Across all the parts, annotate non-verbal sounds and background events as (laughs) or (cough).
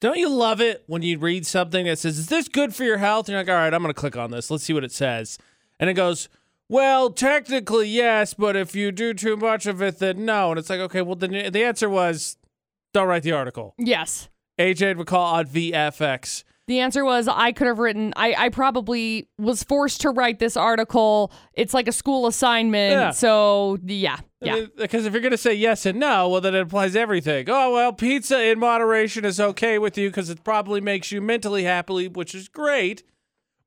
Don't you love it when you read something that says, Is this good for your health? And you're like, All right, I'm going to click on this. Let's see what it says. And it goes, Well, technically, yes, but if you do too much of it, then no. And it's like, Okay, well, then the answer was, Don't write the article. Yes. AJ McCall on VFX. The answer was I could have written, I, I probably was forced to write this article. It's like a school assignment. Yeah. So, yeah. Yeah. Because if you're going to say yes and no, well, then it applies everything. Oh, well, pizza in moderation is okay with you because it probably makes you mentally happy, which is great.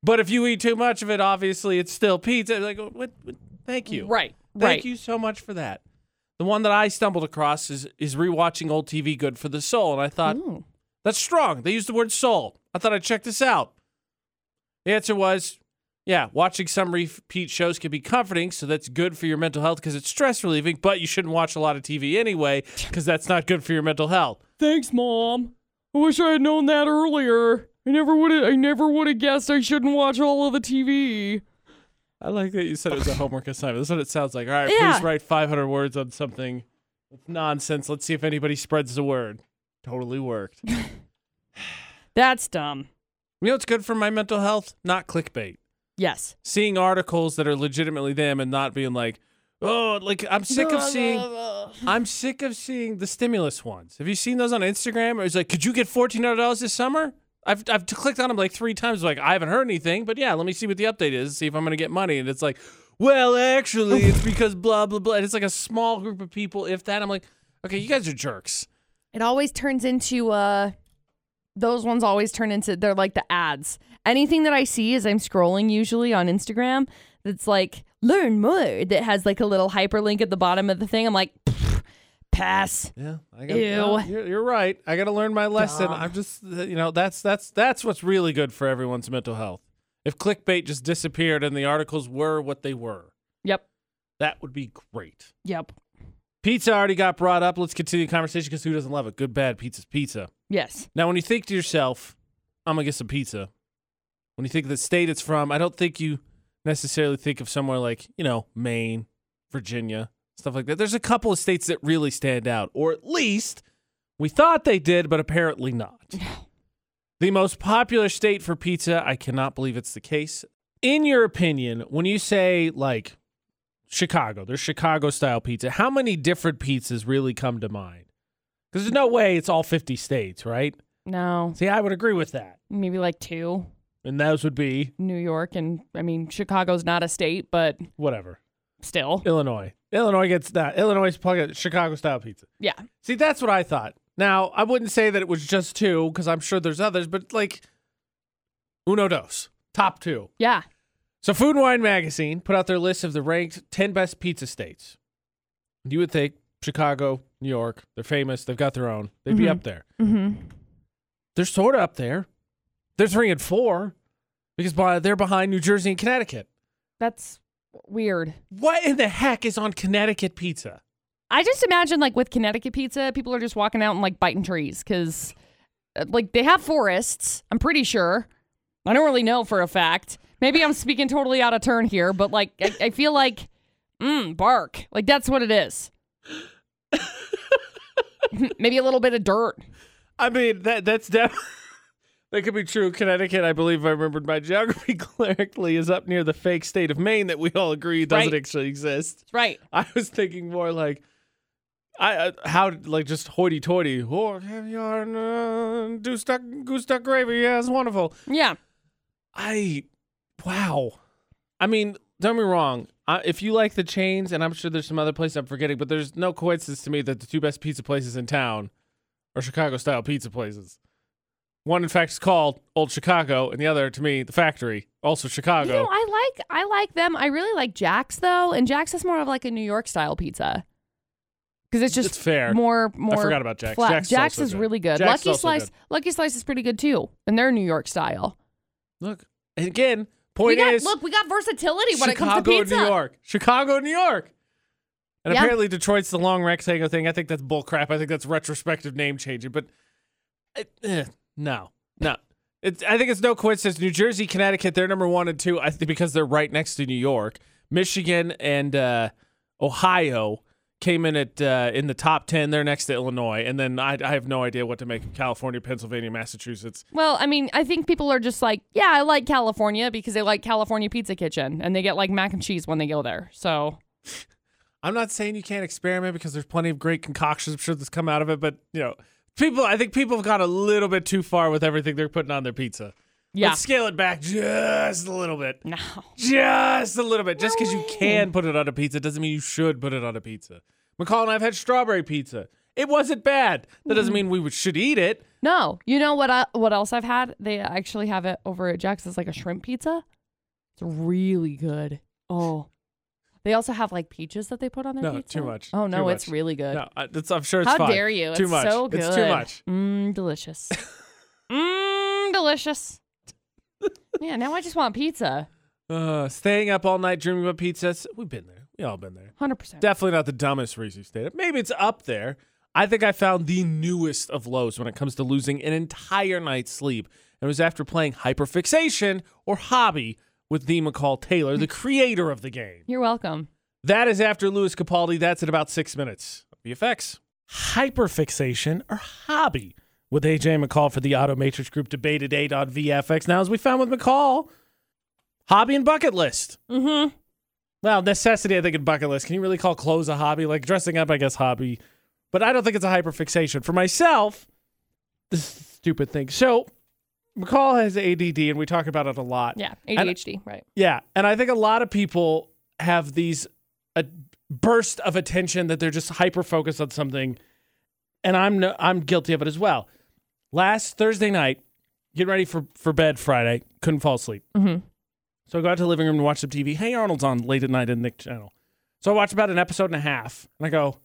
But if you eat too much of it, obviously it's still pizza. Like, oh, what? what thank you. Right. Thank right. you so much for that. The one that I stumbled across is is rewatching old TV good for the soul, and I thought Ooh. That's strong. They used the word soul. I thought I'd check this out. The answer was, yeah, watching some repeat shows can be comforting, so that's good for your mental health because it's stress relieving. But you shouldn't watch a lot of TV anyway because that's not good for your mental health. Thanks, Mom. I wish I had known that earlier. I never would have I never would have guessed I shouldn't watch all of the TV. I like that you said it was a homework assignment. That's what it sounds like. All right, Yeah. please write 500 words on something. It's nonsense. Let's see if anybody spreads the word. Totally worked. (laughs) (sighs) That's dumb. You know what's good for my mental health? Not clickbait. Yes. Seeing articles that are legitimately them and not being like, oh, like I'm sick of seeing. I'm sick of seeing the stimulus ones. Have you seen those on Instagram? Or it's like, could you get fourteen hundred dollars this summer? I've I've clicked on them like three times. Like I haven't heard anything, but yeah, let me see what the update is. See if I'm gonna get money. And it's like, well, actually, it's (laughs) because blah blah blah. And it's like a small group of people. If that, I'm like, okay, you guys are jerks. It always turns into uh those ones always turn into they're like the ads. Anything that I see as I'm scrolling usually on Instagram that's like learn more that has like a little hyperlink at the bottom of the thing. I'm like pass. Yeah, I got. Ew. You're, you're right. I got to learn my lesson. Dumb. I'm just, uh, you know, that's that's that's what's really good for everyone's mental health. If clickbait just disappeared and the articles were what they were, Yep. that would be great. Yep. Pizza already got brought up. Let's continue the conversation because who doesn't love it? Good, bad, pizza's pizza. Yes. Now, when you think to yourself, I'm gonna get some pizza. When you think of the state it's from, I don't think you necessarily think of somewhere like you know Maine, Virginia, stuff like that. There's a couple of states that really stand out, or at least we thought they did, but apparently not. (laughs) the most popular state for pizza, I cannot believe it's the case. In your opinion, when you say like Chicago, there's Chicago style pizza, how many different pizzas really come to mind? Because there's no way it's all 50 states, right? No. See, I would agree with that. Maybe like two. And those would be New York and I mean Chicago's not a state, but whatever. still. Illinois. Illinois gets that. Illinois is probably Chicago style pizza. Yeah. See, that's what I thought. Now, I wouldn't say that it was just two because I'm sure there's others, but like uno dos, top two. Yeah. So, Food and Wine Magazine put out their list of the ranked 10 best pizza states. You would think Chicago, New York, they're famous, they've got their own, they'd be Mhm. up there. Mm-hmm. They're sort of up there. They're three and four because by, they're behind New Jersey and Connecticut. That's weird. What in the heck is on Connecticut pizza? I just imagine like with Connecticut pizza, people are just walking out and like biting trees because like they have forests. I'm pretty sure. I don't really know for a fact. Maybe I'm speaking totally out of turn here, but like I, I feel like mm, bark. Like that's what it is. (laughs) Maybe a little bit of dirt. I mean, that that's def- (laughs) that could be true. Connecticut, I believe, if I remembered my geography (laughs) correctly, is up near the fake state of Maine that we all agree doesn't Right. actually exist. Right. I was thinking more like, I uh, how like just hoity-toity. Oh, have you on uh, goose duck goose duck gravy? Yeah, it's wonderful. Yeah. I, wow. I mean, don't get me wrong. I, if you like the chains, and I'm sure there's some other places I'm forgetting, but there's no coincidence to me that the two best pizza places in town are Chicago style pizza places. One, in fact, is called Old Chicago, and the other, to me, the factory, also Chicago. You know, I like I like them. I really like Jack's though, and Jack's is more of like a New York style pizza. Because it's just It's fair. more more. I forgot about Jack's. flat. Jack's, Jack's is good. really good. Jack's Lucky Slice, good. Lucky Slice is pretty good too, and they're New York style. Look, and again, We point got is, look, we got versatility when it comes to Chicago, pizza. New York. Chicago, New York. And Yeah. apparently Detroit's the long rectangle thing. I think that's bullcrap. I think that's retrospective name changing. But it, eh, no, no. It's, I think it's no coincidence. New Jersey, Connecticut, they're number one and two. I think because they're right next to New York. Michigan and uh, Ohio came in at uh, in the top ten. They're next to Illinois, and then I, I have no idea what to make of California, Pennsylvania, Massachusetts. Well, I mean, I think people are just like, yeah, I like California because they like California Pizza Kitchen and they get like mac and cheese when they go there. So, I'm not saying you can't experiment because there's plenty of great concoctions I'm sure that's come out of it, but you know, people. I think people have gone a little bit too far with everything they're putting on their pizza. yeah. Let's scale it back just a little bit. No. Just a little bit. Just because you can put it on a pizza doesn't mean you should put it on a pizza. McCall and I've had strawberry pizza. It wasn't bad. That doesn't mean we should eat it. No. You know what I, what else I've had? They actually have it over at Jack's. It's like a shrimp pizza. It's really good. Oh. They also have like peaches that they put on their No, pizza. too much. Oh no, Too it's much. really good. No, it's, I'm sure it's How fine. dare you? Too it's much. so good. It's too much. Mmm, delicious. (laughs) Mmm, delicious. yeah, now I just want pizza. (laughs) Uh, staying up all night dreaming about pizzas. We've been there. We all been there. 100%. Definitely not the dumbest reason you stayed up. Maybe it's up there. I think I found the newest of lows when it comes to losing an entire night's sleep. It was after playing Hyperfixation or Hobby with the McCall Taylor, the (laughs) creator of the game. You're welcome. That is after Lewis Capaldi. That's in about six minutes. VFX. Hyperfixation or hobby with AJ McCall for the Auto Matrix Group debate at 8 on VFX. Now, as we found with McCall, hobby and bucket list. Mm-hmm. Well, necessity, I think, in bucket list. Can you really call clothes a hobby? Like dressing up, I guess, hobby. But I don't think it's a hyperfixation. For myself, this is a stupid thing. So, McCall has ADD, and we talk about it a lot. Yeah, And- ADHD, right. Yeah, and I think a lot of people have these a burst of attention that they're just hyper focused on something, and I'm no, I'm guilty of it as well. Last Thursday night, getting ready for for bed Friday, couldn't fall asleep. Mm-hmm. So I go out to the living room to watch some TV. Hey Arnold's on late at night in Nick Channel. So I watch about an episode and a half, and I go,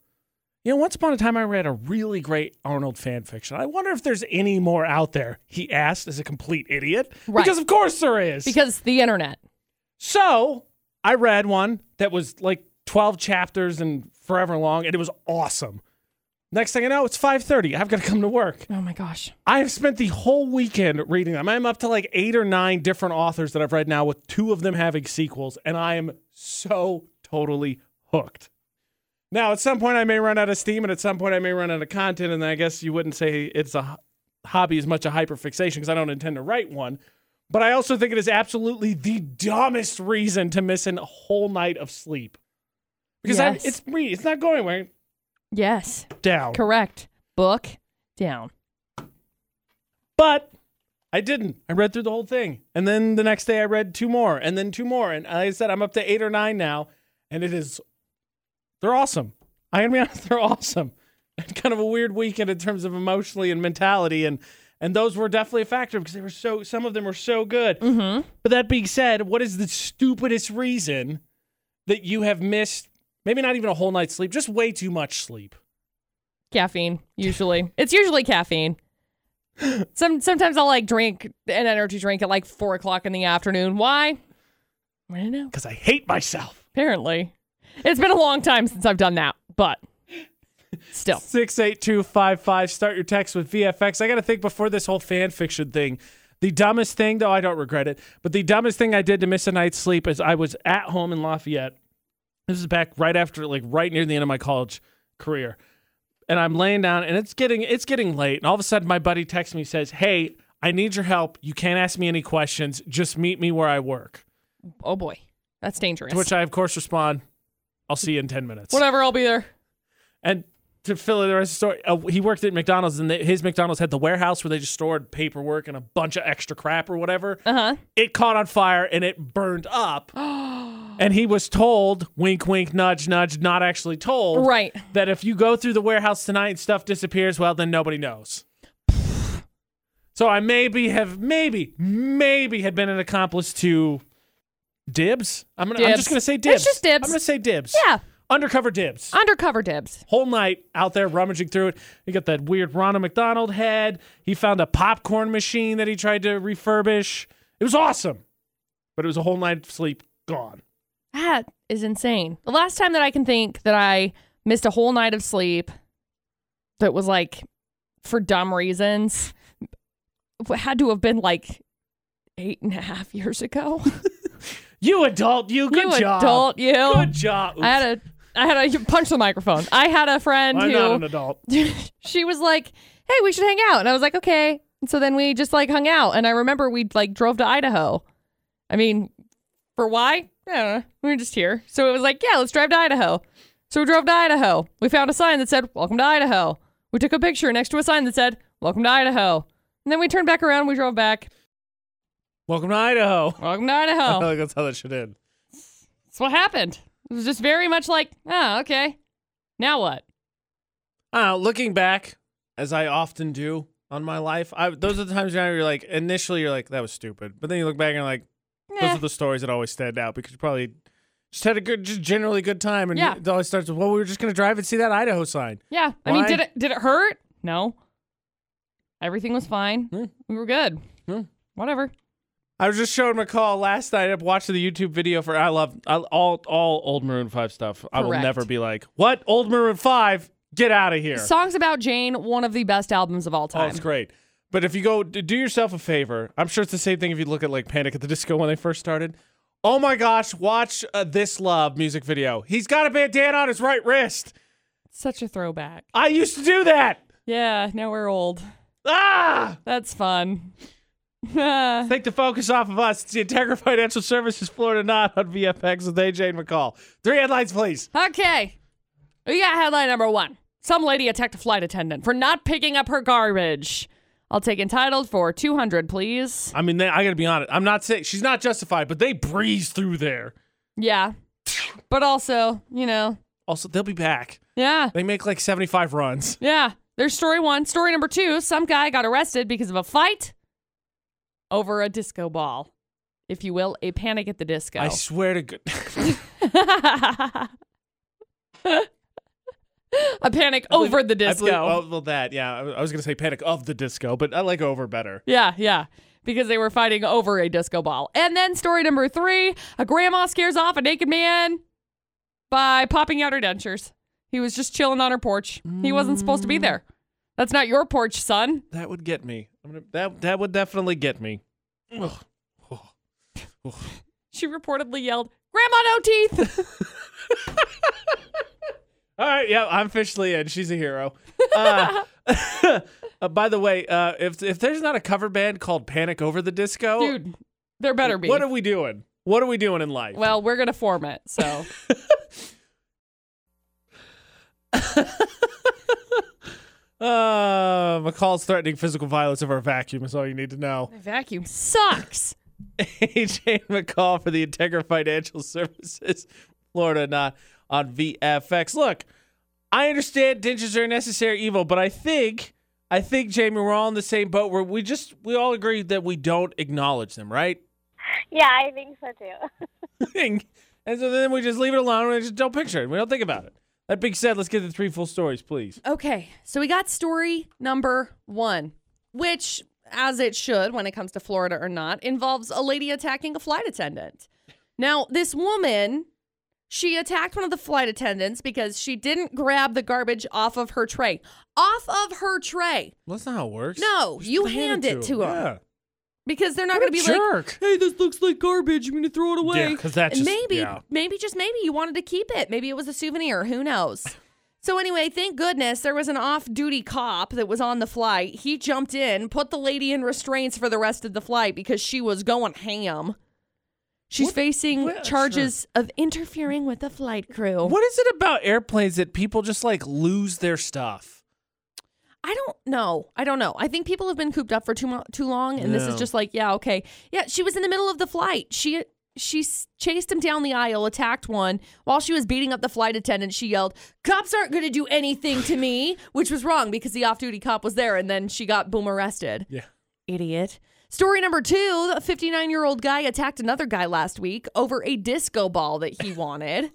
you know, once upon a time I read a really great Arnold fan fiction. I wonder if there's any more out there. He asked as a complete idiot. Right. Because of course there is. Because the internet. So I read one that was like 12 chapters and forever long, and it was awesome. Next thing I know, it's 5:30. I've got to come to work. Oh my gosh. I have spent the whole weekend reading them. I'm up to like eight or nine different authors that I've read now, with two of them having sequels, and I am so totally hooked. Now, at some point, I may run out of steam, and at some point, I may run out of content, and I guess you wouldn't say it's a hobby as much a hyperfixation because I don't intend to write one. But I also think it is absolutely the dumbest reason to miss a whole night of sleep because I, it's me. It's not going anywhere. Yes. Down. Correct. Book down. But I didn't. I read through the whole thing. And then the next day I read two more and then two more. And I said, I'm up to eight or nine now. And it is, they're awesome. I gotta be (laughs) honest, they're awesome. And kind of a weird weekend in terms of emotionally and mentality. And and those were definitely a factor because they were so, some of them were so good. Mm-hmm. But that being said, what is the stupidest reason that you have missed maybe not even a whole night's sleep, just way too much sleep? Caffeine, usually. (laughs) it's usually caffeine. Some sometimes I'll like drink an energy drink at like four o'clock in the afternoon. Why? I don't know. Because I hate myself. Apparently. It's been a long time since I've done that, but still. 68255. Start your text with VFX. I got to think before this whole fan fiction thing. The dumbest thing, though, I don't regret it, but the dumbest thing I did to miss a night's sleep is I was at home in Lafayette. This is back right after, like, right near the end of my college career. And I'm laying down and it's getting it's getting late. And all of a sudden my buddy texts me says, Hey, I need your help. You can't ask me any questions. Just meet me where I work. Oh boy. That's dangerous. To which I of course respond, I'll see you in ten minutes. Whatever, I'll be there. And to fill the rest of the story, uh, he worked at McDonald's, and the, his McDonald's had the warehouse where they just stored paperwork and a bunch of extra crap or whatever. Uh-huh. It caught on fire and it burned up. (gasps) and he was told, wink, wink, nudge, nudge, not actually told, Right. that if you go through the warehouse tonight and stuff disappears, well, then nobody knows. (sighs) so I maybe have, maybe, maybe had been an accomplice to dibs. I'm, gonna, I'm just going to say It's dibs. just dibs. I'm going to say dibs. Yeah. Undercover dibs Undercover dibs. whole night out there rummaging through it. He got that weird Ronald McDonald head. He found a popcorn machine that he tried to refurbish. It was awesome, but it was a whole night of sleep gone. That is insane. The last time that I can think that I missed a whole night of sleep that was like for dumb reasons had to have been like eight and a half years ago. (laughs) You adult, you. Good you job. adult, you. Good job. I had a I had a you punch the microphone. I had a friend I'm who not an adult. (laughs) she was like, "Hey, we should hang out," and I was like, "Okay." And so then we just like hung out, and I remember we like drove to Idaho. I mean, for why? I don't know. We were just here, so it was like, "Yeah, let's drive to Idaho." So we drove to Idaho. We found a sign that said, "Welcome to Idaho." We took a picture next to a sign that said, "Welcome to Idaho," and then we turned back around. and We drove back. Welcome to Idaho. Welcome to (laughs) I Idaho. feel like that's how that should end. That's what happened. It was just very much like, oh, okay. Now what? I looking back, as I often do on my life, I, those are the times where you're like, initially you're like, that was stupid. But then you look back and you're like, those Eh. are the stories that always stand out because you probably just had a good, just generally good time. And Yeah. it always starts with, well, we were just going to drive and see that Idaho sign. Yeah. I mean, did it did it hurt? No. Everything was fine. Hmm. We were good. Hmm. Whatever. I was just showing McCall last night. I'm watching the YouTube video for I love I, all all old Maroon Five stuff. I will Correct. never be like, what old Maroon Five? Get out of here. Songs about Jane, one of the best albums of all time. Oh, time. it's great. But if you go, d- do yourself a favor. I'm sure it's the same thing if you look at like Panic at the Disco when they first started. Oh my gosh, watch uh, this Love music video. He's got a bandana on his right wrist. Such a throwback. I used to do that. Yeah, now we're old. Ah! That's fun. (laughs) Take the focus off of us. It's the Integra Financial Services Florida Not on VFX with AJ and McCall. Three headlines, please. Okay. We got headline number one. Some lady attacked a flight attendant for not picking up her garbage. I'll take entitled for 200, please. I mean, they, I got to be honest. I'm not saying she's not justified, but they breeze through there. Yeah. But also, you know, Also, they'll be back. yeah. They make like 75 runs. Yeah. There's story one. Story number two some guy got arrested because of a fight over a disco ball. If you will, a panic at the disco. I swear to God. (laughs) (laughs) a panic over the I disco. believe- oh, well, that, yeah. I I was going to say panic of the disco, but I like over better. Yeah, yeah. Because they were fighting over a disco ball. And then story number three a grandma scares off a naked man by popping out her dentures. He was just chilling on her porch. He wasn't supposed to be there. That's not your porch, son. That would get me. I'm gonna, that, that would definitely get me. Ugh. Oh. She reportedly yelled, Grandma, no teeth. (laughs) All right, yeah, I'm officially in. She's a hero. Uh, (laughs) uh, by the way, uh, if if there's not a cover band called Panic Over the Disco, Dude, there better be. what are we doing? What are we doing in life? well, we're going to form it. So, (laughs) uh, McCall's threatening physical violence of our vacuum is all you need to know. my vacuum sucks. (laughs) AJ McCall for the Integra Financial Services, Florida, not on VFX. Look, I understand dentures are a necessary evil, but I think, I think Jamie, we're all in the same boat where we just we all agree that we don't acknowledge them, right? Yeah, I think so too. (laughs) and so then we just leave it alone and just don't picture it. We don't think about it. That being said, let's get the three full stories, please. Okay, so we got story number one, which, as it should when it comes to Florida or not, involves a lady attacking a flight attendant. Now, this woman, she attacked one of the flight attendants because she didn't grab the garbage off of her tray. Off of her tray. Well, that's not how it works. No, Just you hand it to 'em. Yeah. Because they're not going to be like, hey, this looks like garbage. I'm going to throw it away. Yeah, because that's just maybe, yeah. maybe just maybe you wanted to keep it. Maybe it was a souvenir. Who knows? (laughs) So anyway, thank goodness there was an off-duty cop that was on the flight. He jumped in, put the lady in restraints for the rest of the flight because she was going ham. She's What- facing what- charges of interfering with the flight crew. What is it about airplanes that people just like lose their stuff? I don't know. I don't know. I think people have been cooped up for too mo- too long, and this is just like, yeah, okay, yeah. She was in the middle of the flight. She she s- chased him down the aisle, attacked one while she was beating up the flight attendant. She yelled, "Cops aren't going to do anything to me," (laughs) which was wrong because the off-duty cop was there, and then she got boom arrested. Yeah. Idiot. Story number two: A 59-year-old guy attacked another guy last week over a disco ball that he wanted.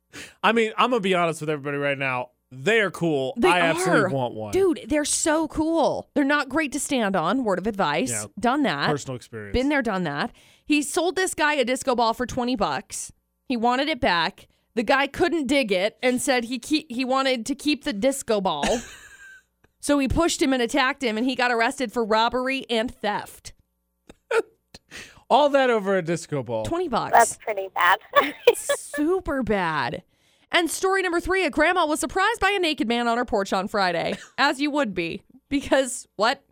(laughs) I mean, I'm gonna be honest with everybody right now. They are cool. They I absolutely are. want one. Dude, they're so cool. They're not great to stand on. Word of advice. Yeah. Done that. Personal experience. Been there, done that. He sold this guy a disco ball for 20 bucks. He wanted it back. The guy couldn't dig it and said he keep, he wanted to keep the disco ball. (laughs) so he pushed him and attacked him and he got arrested for robbery and theft. All that over a disco ball. 20 bucks. That's pretty bad. super bad. And story number three a grandma was surprised by a naked man on her porch on Friday, (laughs) as you would be. Because what?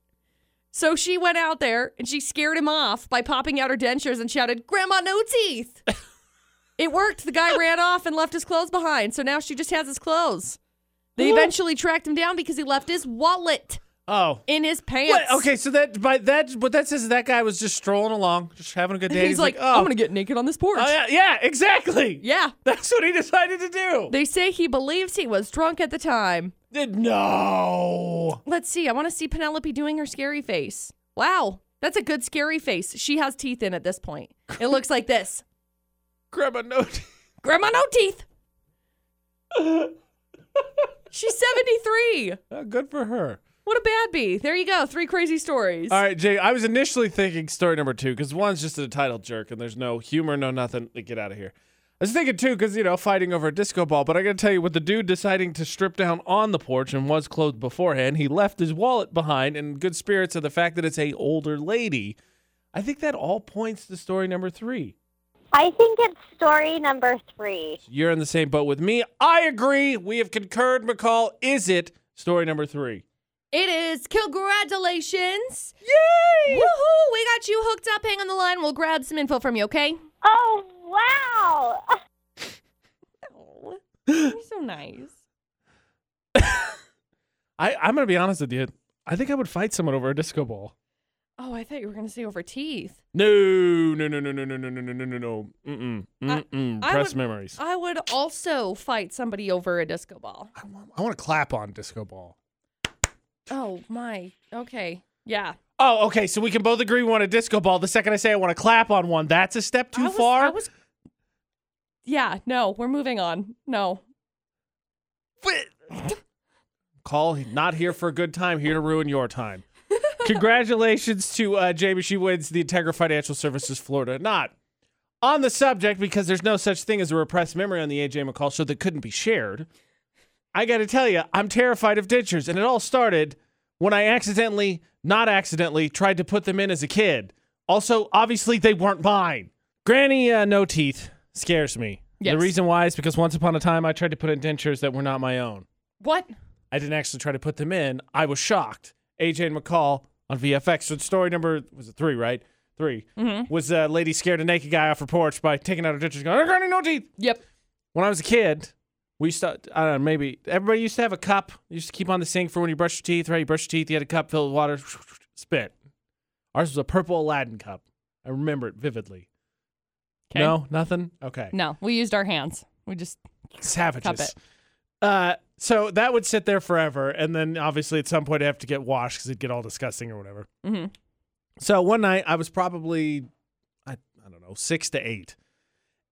So she went out there and she scared him off by popping out her dentures and shouted, Grandma, no teeth. (laughs) it worked. The guy ran off and left his clothes behind. So now she just has his clothes. They eventually tracked him down because he left his wallet Oh. in his pants. What? Okay, so that by that what that says is that guy was just strolling along, just having a good day. He's, like, oh, I'm going to get naked on this porch. oh yeah, yeah, exactly. yeah. That's what he decided to do. They say he believes he was drunk at the time. Uh, no. Let's see. I want to see Penelope doing her scary face. Wow. That's a good scary face. She has teeth in at this point. It looks like this. (laughs) Grandma note. (laughs) Grandma, no teeth. (laughs) She's 73. Oh, good for her. What a bad bee. There you go. Three crazy stories. All right, Jay. I was initially thinking story number two because one's just a title jerk and there's no humor, no nothing. Like, Get out of here. I was thinking two because you know fighting over a disco ball, but I got to tell you, with the dude deciding to strip down on the porch and was clothed beforehand, he left his wallet behind in good spirits of the fact that it's a older lady. I think that all points to story number three. I think it's story number three. You're in the same boat with me. I agree. We have concurred. McCall, is it story number three? It is. Congratulations. Yay! Woohoo. We got you hooked up. Hang on the line. We'll grab some info from you, okay? Oh, wow. Oh, (laughs) (laughs) you're so nice. I, I'm gonna be honest with you. I think I would fight someone over a disco ball. Oh, I thought you were going to say over teeth. No, no, no, no, no, no, no, no, no, no, no, no. Mm-mm. Mm-mm. I Press would- memories. I would also fight somebody over a disco ball. I want, I want to clap on disco ball. Oh, my. Okay. Yeah. Oh, okay. So we can both agree we want a disco ball. The second I say I want to clap on one, that's a step too I was, far. I was. Yeah, no, we're moving on. No. Call not here for a good time, here to ruin your time. Congratulations to uh, Jamie. She wins the Integra Financial Services Florida. Not on the subject because there's no such thing as a repressed memory on the AJ McCall show that couldn't be shared. I got to tell you, I'm terrified of dentures, and it all started when I accidentally, not accidentally, tried to put them in as a kid. Also, obviously, they weren't mine. Granny, uh, no teeth scares me. Yes. The reason why is because once upon a time I tried to put in dentures that were not my own. What? I didn't actually try to put them in. I was shocked. AJ and McCall on VFX. So the story number was it three, right? 3 Mhm. was a lady scared a naked guy off her porch by taking out her dentures, going, "I got no teeth." Yep. When I was a kid, we used to, I don't know, maybe everybody used to have a cup. You used to keep on the sink for when you brush your teeth, right? You brush your teeth, you had a cup filled with water, (sniffs) spit. Ours was a purple Aladdin cup. I remember it vividly. No, nothing. Okay, No, we used our hands. We just. savages. Uh, so that would sit there forever, and then obviously at some point I have to get washed because it'd get all disgusting or whatever. mhm. So one night I was probably, I, I don't know, six to eight,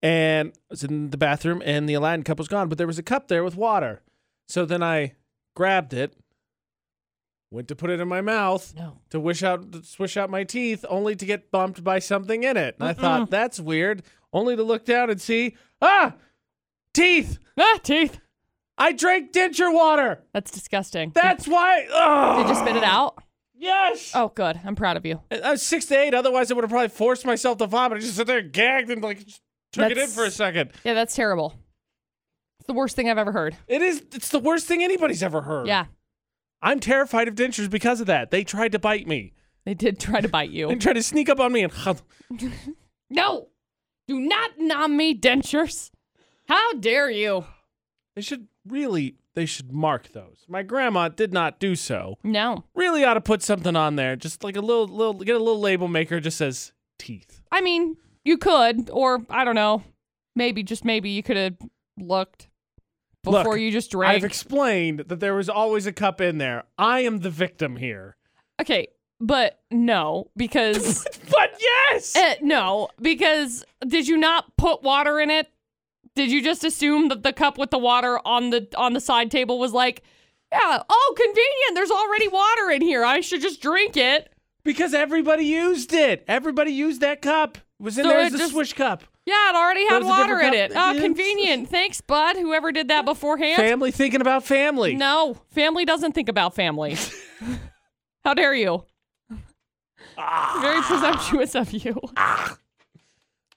and I was in the bathroom, and the Aladdin cup was gone, but there was a cup there with water. So then I grabbed it, went to put it in my mouth No. to wish out, to swish out my teeth, only to get bumped by something in it. And I thought that's weird, only to look down and see, ah, teeth. Ah, teeth. I drank denture water. That's disgusting. That's why. Oh, Did you spit it out? Yes. Oh, good. I'm proud of you. I was six to eight. Otherwise, I would have probably forced myself to vomit. I just sit there gagged and like just took it in for a second. Yeah, that's terrible. It's the worst thing I've ever heard. It is. It's the worst thing anybody's ever heard. Yeah, I'm terrified of dentures because of that. They tried to bite me they did try to bite you. (laughs) and tried to sneak up on me and. (laughs) no, do not nom me dentures. How dare you? They should really. They should mark those. My grandma did not do so. No. Really ought to put something on there, just like a little, little, get a little label maker. Just says teeth. I mean, you could, or I don't know. Maybe, just maybe, you could have looked before Look, you just drank. I've explained that there was always a cup in there. I am the victim here. okay, but no, because. (laughs) But yes. Uh, no, because did you not put water in it? Did you just assume that the cup with the water on the on the side table was like, yeah, oh, convenient. There's already water in here. I should just drink it. Because everybody used it. Everybody used that cup. It was in So there as a just- swish cup. Yeah, it already had water in it. Oh, convenient. Thanks, bud. Whoever did that beforehand. Family thinking about family. no, family doesn't think about family. (laughs) How dare you? Ah, Very presumptuous of you. I'm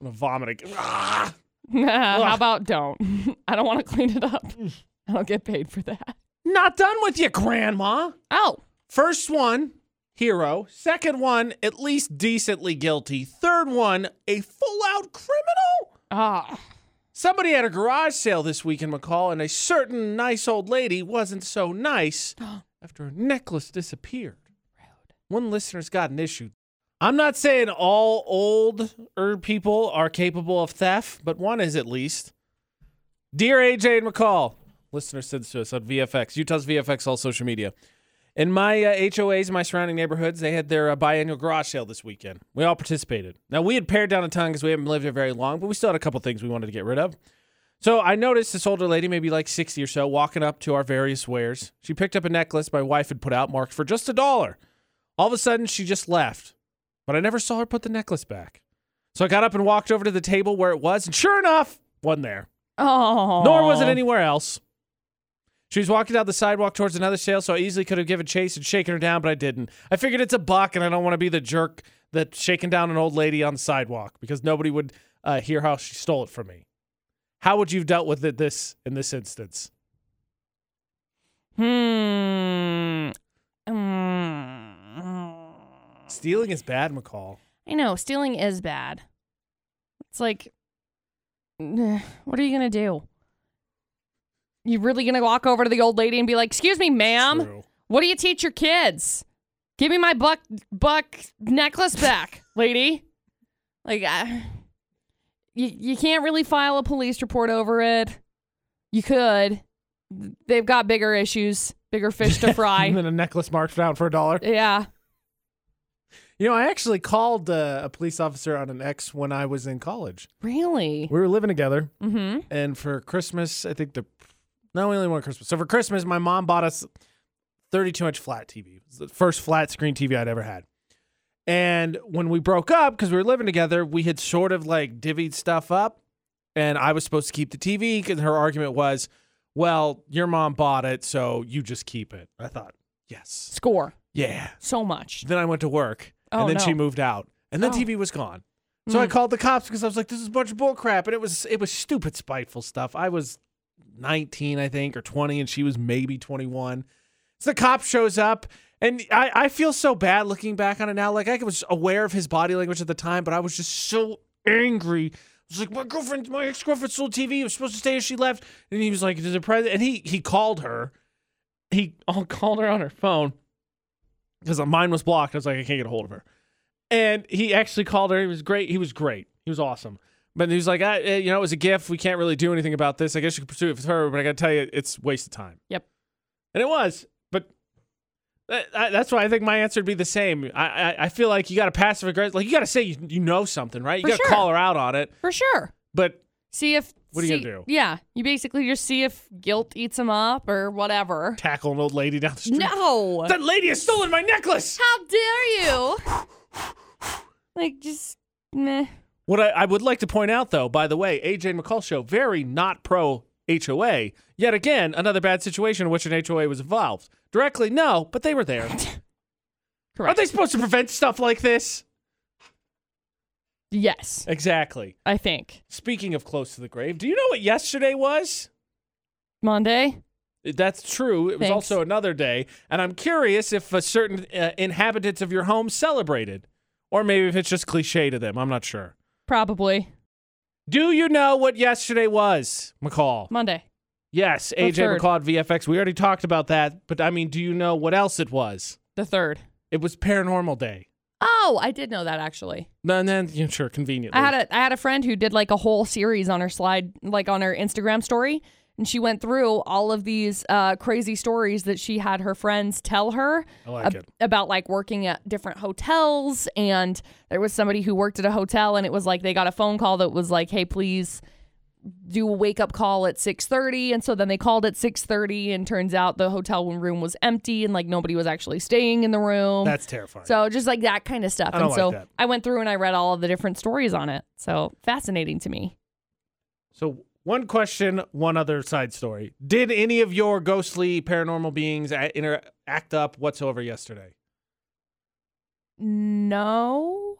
gonna vomit again. Ah. (laughs) How about don't? (laughs) I don't want to clean it up. I don't get paid for that. Not done with you, Grandma. Oh, First one, hero. Second one, at least decently guilty. Third one, a full out criminal. ah, Somebody had a garage sale this week in McCall, and a certain nice old lady wasn't so nice (gasps) after her necklace disappeared. One listener's got an issue. I'm not saying all older people are capable of theft, but one is at least. Dear AJ and McCall, listener said to us on VFX, Utah's VFX, all social media. In my uh, HOAs, my surrounding neighborhoods, they had their uh, biannual garage sale this weekend. We all participated. Now, we had pared down a ton because we haven't lived here very long, but we still had a couple things we wanted to get rid of. So I noticed this older lady, maybe like 60 or so, walking up to our various wares. She picked up a necklace my wife had put out marked for just a dollar. All of a sudden, she just left, but I never saw her put the necklace back. So I got up and walked over to the table where it was, and sure enough, wasn't there. oh. Nor was it anywhere else. She was walking down the sidewalk towards another sale, so I easily could have given chase and shaken her down, but I didn't. I figured it's a buck, and I don't want to be the jerk that's shaking down an old lady on the sidewalk because nobody would uh, hear how she stole it from me. How would you have dealt with it this in this instance? Hmm. Mm. Stealing is bad, McCall. I know stealing is bad. It's like, (sighs) what are you gonna do? You really gonna walk over to the old lady and be like, "Excuse me, ma'am, True. what do you teach your kids? Give me my buck buck necklace back, lady." Like, I, you you can't really file a police report over it. You could. They've got bigger issues, bigger fish to (laughs) fry. and then a necklace marked down for a dollar. yeah. You know, I actually called uh, a police officer on an ex when I was in college. Really? We were living together, Mm-hmm. and for Christmas, I think the no, we only want Christmas. So for Christmas, my mom bought us 32 inch flat TV. It was the first flat screen TV I'd ever had. And when we broke up, because we were living together, we had sort of like divvied stuff up, and I was supposed to keep the TV because her argument was, "Well, your mom bought it, so you just keep it." I thought, yes, Score yeah. so much. Then I went to work, Oh, and then she moved out, and then Oh. TV was gone. So I Mm. called the cops because I was like, "This is a bunch of bull crap," and it was it was stupid, spiteful stuff. I was 19, I think, or 20, and she was maybe 21. So the cop shows up, and I I feel so bad looking back on it now. Like I was aware of his body language at the time, but I was just so angry. I was like, "My girlfriend, my ex girlfriend stole TV. It was supposed to stay as she left," and he was like, "Does it present?" And he he called her. He (laughs) called her on her phone because mine was blocked. I was like, I can't get a hold of her. And he actually called her. He was great. He was great. He was awesome. But he was like, I, eh, you know, it was a gift. We can't really do anything about this. I guess you could pursue it with her, but I got to tell you, it's a waste of time. Yep. And it was. But that, that's why I think my answer would be the same. I, I, I feel like you got to passive aggressive. Like, you got to say you, you know something, right? You got to sure. call her out on it. For sure. But See if. What are you gonna do? Yeah. You basically just see if guilt eats him up or whatever. tackle an old lady down the street. No. That lady has stolen my necklace. How dare you? like, just meh. What I, I would like to point out, though, by the way, AJ McCall show very not pro HOA. Yet again, another bad situation in which an HOA was involved. Directly, no, but they were there. (laughs) Correct. Are they supposed to prevent stuff like this? yes, Exactly. I think. Speaking of close to the grave, do you know what yesterday was? Monday? That's true. It was Thanks. also another day, and I'm curious if a certain uh, inhabitants of your home celebrated, or maybe if it's just cliche to them. I'm not sure. Probably. Do you know what yesterday was, McCall? Monday. Yes, The AJ third. McCall at VFX. We already talked about that, but I mean, do you know what else it was? The third. It was Paranormal Day. Oh, I did know that actually. And then, you know, sure, conveniently. I had a I had a friend who did like a whole series on her slide, like on her Instagram story, and she went through all of these uh, crazy stories that she had her friends tell her I like ab- it. about like working at different hotels. And there was somebody who worked at a hotel, and it was like they got a phone call that was like, "Hey, please." do a wake up call at 6:30 and so then they called at 6:30 and turns out the hotel room was empty and like nobody was actually staying in the room. That's terrifying. So just like that kind of stuff. And so that. I went through and I read all of the different stories on it. So fascinating to me. So, one question, one other side story. Did any of your ghostly paranormal beings inter- act up whatsoever yesterday? No.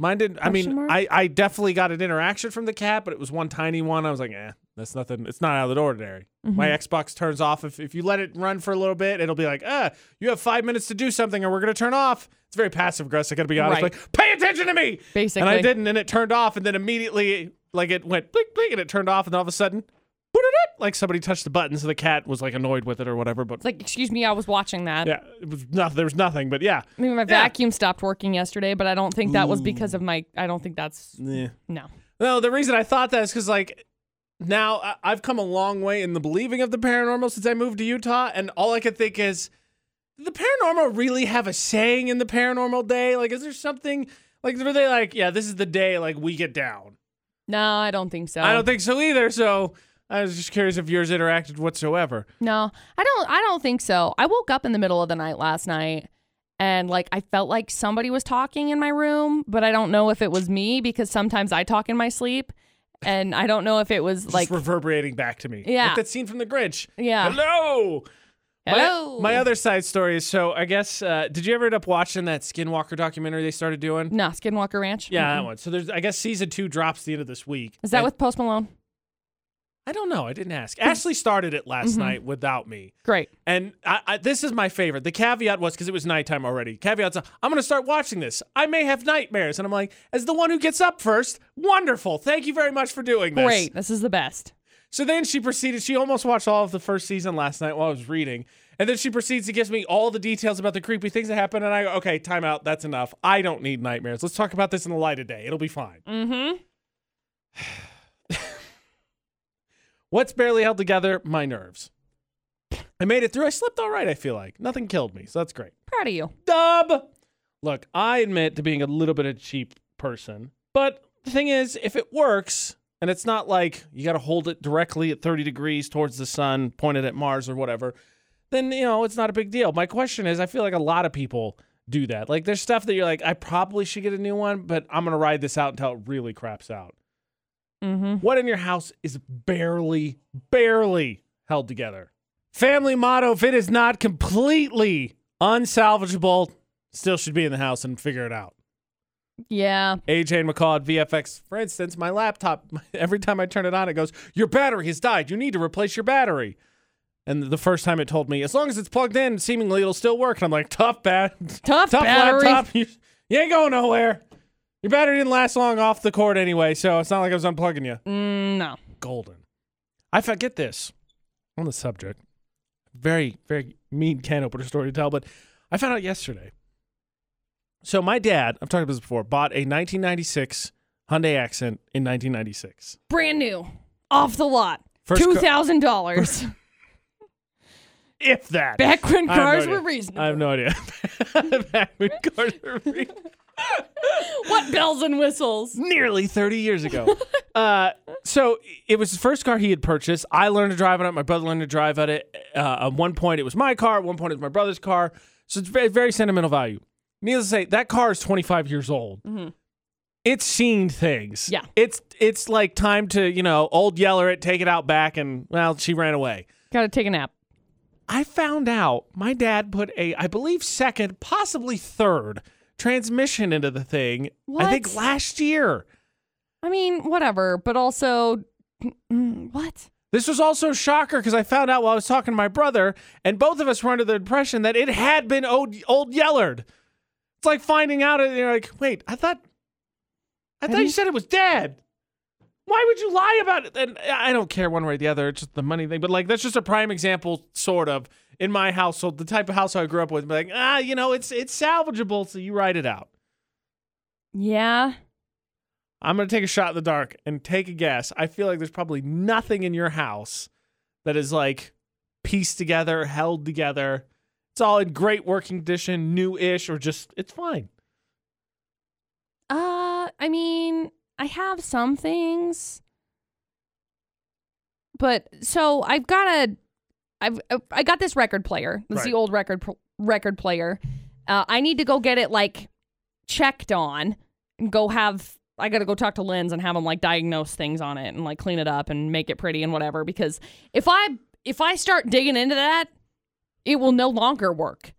Mine didn't. I mean, mark? I, I definitely got an interaction from the cat, but it was one tiny one. I was like, eh, that's nothing. It's not out of the ordinary. My Mm-hmm. Xbox turns off if, if you let it run for a little bit. It'll be like, ah, you have five minutes to do something, or we're gonna turn off. It's very passive aggressive. I gotta be honest. Right. Like, pay attention to me. Basically. And I didn't, and it turned off, and then immediately, like, it went blink, blink, and it turned off, and all of a sudden, like somebody touched the button, so the cat was like annoyed with it or whatever. But It's like, excuse me, I was watching that. yeah, it was nothing. There was nothing. But yeah, I mean, my Yeah. vacuum stopped working yesterday, but I don't think that was because of my. I don't think that's yeah. no. No, the reason I thought that is because like now I- I've come a long way in the believing of the paranormal since I moved to Utah, and all I could think is, did the paranormal really have a saying in the paranormal day? Like, is there something like were they like, yeah, this is the day like we get down? No, I don't think so. I don't think so either. So I was just curious if yours interacted whatsoever. No, I don't. I don't think so. I woke up in the middle of the night last night, and like I felt like somebody was talking in my room, but I don't know if it was me because sometimes I talk in my sleep, and I don't know if it was Just like reverberating back to me. Yeah. Like that scene from The Grinch. yeah. Hello. My- Hello. My, other side story is so I guess uh, did you ever end up watching that Skinwalker documentary they started doing? no Skinwalker Ranch. Yeah, Mm-mm. that one. So there's, I guess season two drops the end of this week. Is that And- with Post Malone? I don't know. I didn't ask. Ashley started it last Mhm. night without me, Great. and I, I, this is my favorite. The caveat was because it was nighttime already. Caveat's I'm going to start watching this. I may have nightmares, and I'm like, as the one who gets up first, wonderful. Thank you very much for doing this. Great. This is the best. So then she proceeded. She almost watched all of the first season last night while I was reading. And then she proceeds to give me all the details about the creepy things that happen. And I go, okay, time out. That's enough. I don't need nightmares. Let's talk about this in the light of day. It'll be fine. Mm-hmm. (sighs) What's barely held together? My nerves. I made it through. I slept all right, I feel like. Nothing killed me. So that's great. Proud of you. Dub. Look, I admit to being a little bit of a cheap person. But the thing is, if it works, and it's not like you got to hold it directly at 30 degrees towards the sun, pointed at Mars or whatever, then, you know, it's not a big deal. My question is, I feel like a lot of people do that. Like, there's stuff that you're like, I probably should get a new one, but I'm going to ride this out until it really craps out. Mm-hmm. What in your house is barely, barely held together? Family motto if it is not completely unsalvageable, still should be in the house and figure it out. Yeah. AJ and McCall at VFX, for instance, my laptop, (laughs) every time I turn it on, it goes, Your battery has died. You need to replace your battery. And the first time it told me, as long as it's plugged in, seemingly it'll still work. And I'm like, tough bat, (laughs) Tough, tough battery. laptop. (laughs) You, you ain't going nowhere. Your battery didn't last long off the cord anyway, so it's not like I was unplugging you. Mm, no. golden. I forget this on the subject. Very, very mean can opener story to tell, but I found out yesterday. So my dad, I've talked about this before, bought a 1996 Hyundai Accent in 1996. Brand new. Off the lot. First Two thousand dollars. (laughs) if that. Back when I have no cars idea. were reasonable. I have no idea. (laughs) Back when cars were re- what bells and whistles? nearly 30 years ago. (laughs) uh, so it was the first car he had purchased. I learned to drive on it. My brother learned to drive at it. Uh, at one point, it was my car. At one point, it was my brother's car. So it's very, very sentimental value. Needless to say, that car is 25 years old. Mhm. It's seen things. Yeah. It's it's like time to you know old yeller it, take it out back, and well, she ran away. Gotta take a nap. I found out my dad put a, I believe, second, possibly third transmission into the thing. I think last year. I mean, whatever, but also, mm, what? This was also a shocker because I found out while I was talking to my brother, and both of us were under the impression that it had been old, old Yellard. It's like finding out, and you're like, wait, I thought, I thought you said it was dead. Why would you lie about it? And I don't care one way or the other. It's just the money thing. But like, that's just a prime example, sort of, in my household, the type of house I grew up with. Like, ah, you know, it's it's salvageable, so you write it out. Yeah. I'm gonna take a shot in the dark and take a guess. I feel like there's probably nothing in your house that is like pieced together, held together. It's all in great working condition, new-ish, or just it's fine. Uh, I mean, I have some things, but so I've got a, I've I got this record player. This is Right. the old record record player. Uh, I need to go get it like checked on and go have. I got to go talk to Lens and have him like diagnose things on it and like clean it up and make it pretty and whatever. Because if I if I start digging into that, it will no longer work.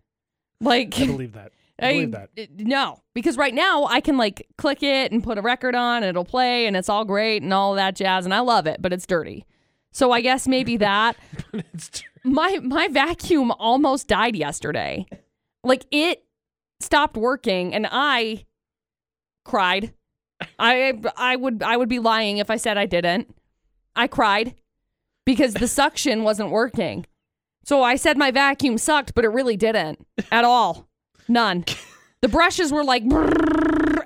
Like I believe that. (laughs) I believe that. No, because right now I can like click it and put a record on, and it'll play, and it's all great and all that jazz, and I love it, but it's dirty. So I guess maybe (laughs) that It's my my vacuum almost died yesterday. Like it stopped working, and I cried. I I would I would be lying if I said I didn't. I cried because the suction wasn't working. So I said my vacuum sucked, but it really didn't at all. None. The brushes were like,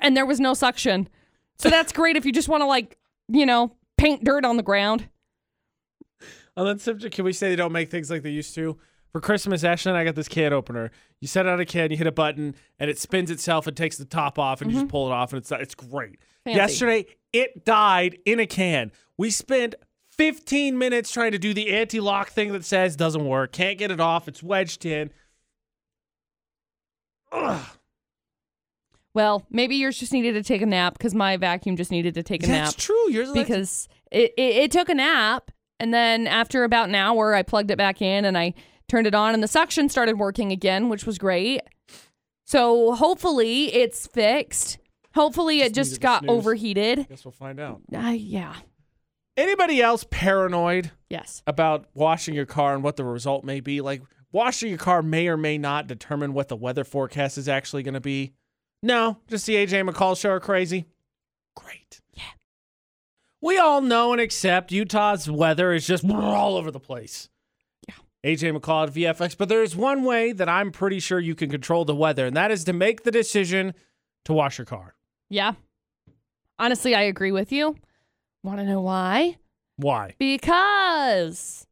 and there was no suction. So that's great if you just want to like, you know, paint dirt on the ground. Oh, on that subject, can we say they don't make things like they used to? For Christmas, Ashley and I got this can opener. You set out a can, you hit a button, and it spins itself and takes the top off, and you just mm-hmm. pull it off, and it's it's great. Fancy. Yesterday, it died in a can. We spent 15 minutes trying to do the anti-lock thing that says doesn't work. Can't get it off. It's wedged in. Ugh. Well, maybe yours just needed to take a nap because my vacuum just needed to take a That's nap That's true. Yours because it, it, it took a nap. And then after about an hour, I plugged it back in and I turned it on and the suction started working again, which was great. So hopefully it's fixed. Hopefully it Just just got overheated. guess we'll find out. Uh, yeah. Anybody else paranoid Yes. about washing your car and what the result may be? Like washing your car may or may not determine what the weather forecast is actually going to be. No, just the AJ McCall show are crazy. Great. Yeah. We all know and accept Utah's weather is just all over the place. Yeah. AJ McCall at VFX, but there is one way that I'm pretty sure you can control the weather, and that is to make the decision to wash your car. Yeah. Honestly, I agree with you. Want to know why? Why? Because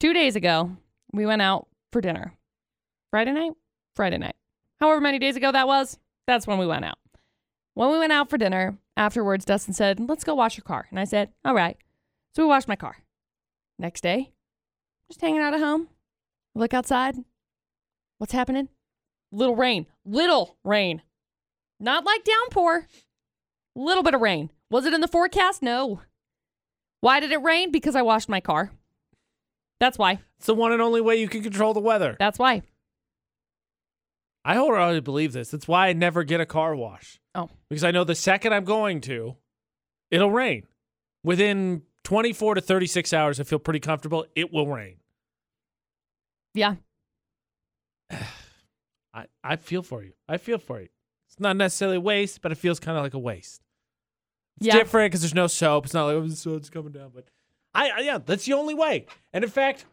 two days ago, we went out for dinner. Friday night? Friday night. However many days ago that was, that's when we went out. When we went out for dinner, afterwards, Dustin said, Let's go wash your car. And I said, All right. So we washed my car. Next day, just hanging out at home. Look outside. What's happening? Little rain. Little rain. Not like downpour. Little bit of rain. Was it in the forecast? No. Why did it rain? Because I washed my car. That's why. It's the one and only way you can control the weather. That's why. I wholeheartedly believe this. That's why I never get a car wash. Oh. Because I know the second I'm going to, it'll rain. Within 24 to 36 hours, I feel pretty comfortable. It will rain. Yeah. (sighs) I, I feel for you. I feel for you. It's not necessarily a waste, but it feels kind of like a waste. It's Yeah. different because there's no soap. It's not like, oh, the soap's coming down. But I, I, yeah, that's the only way. And in fact,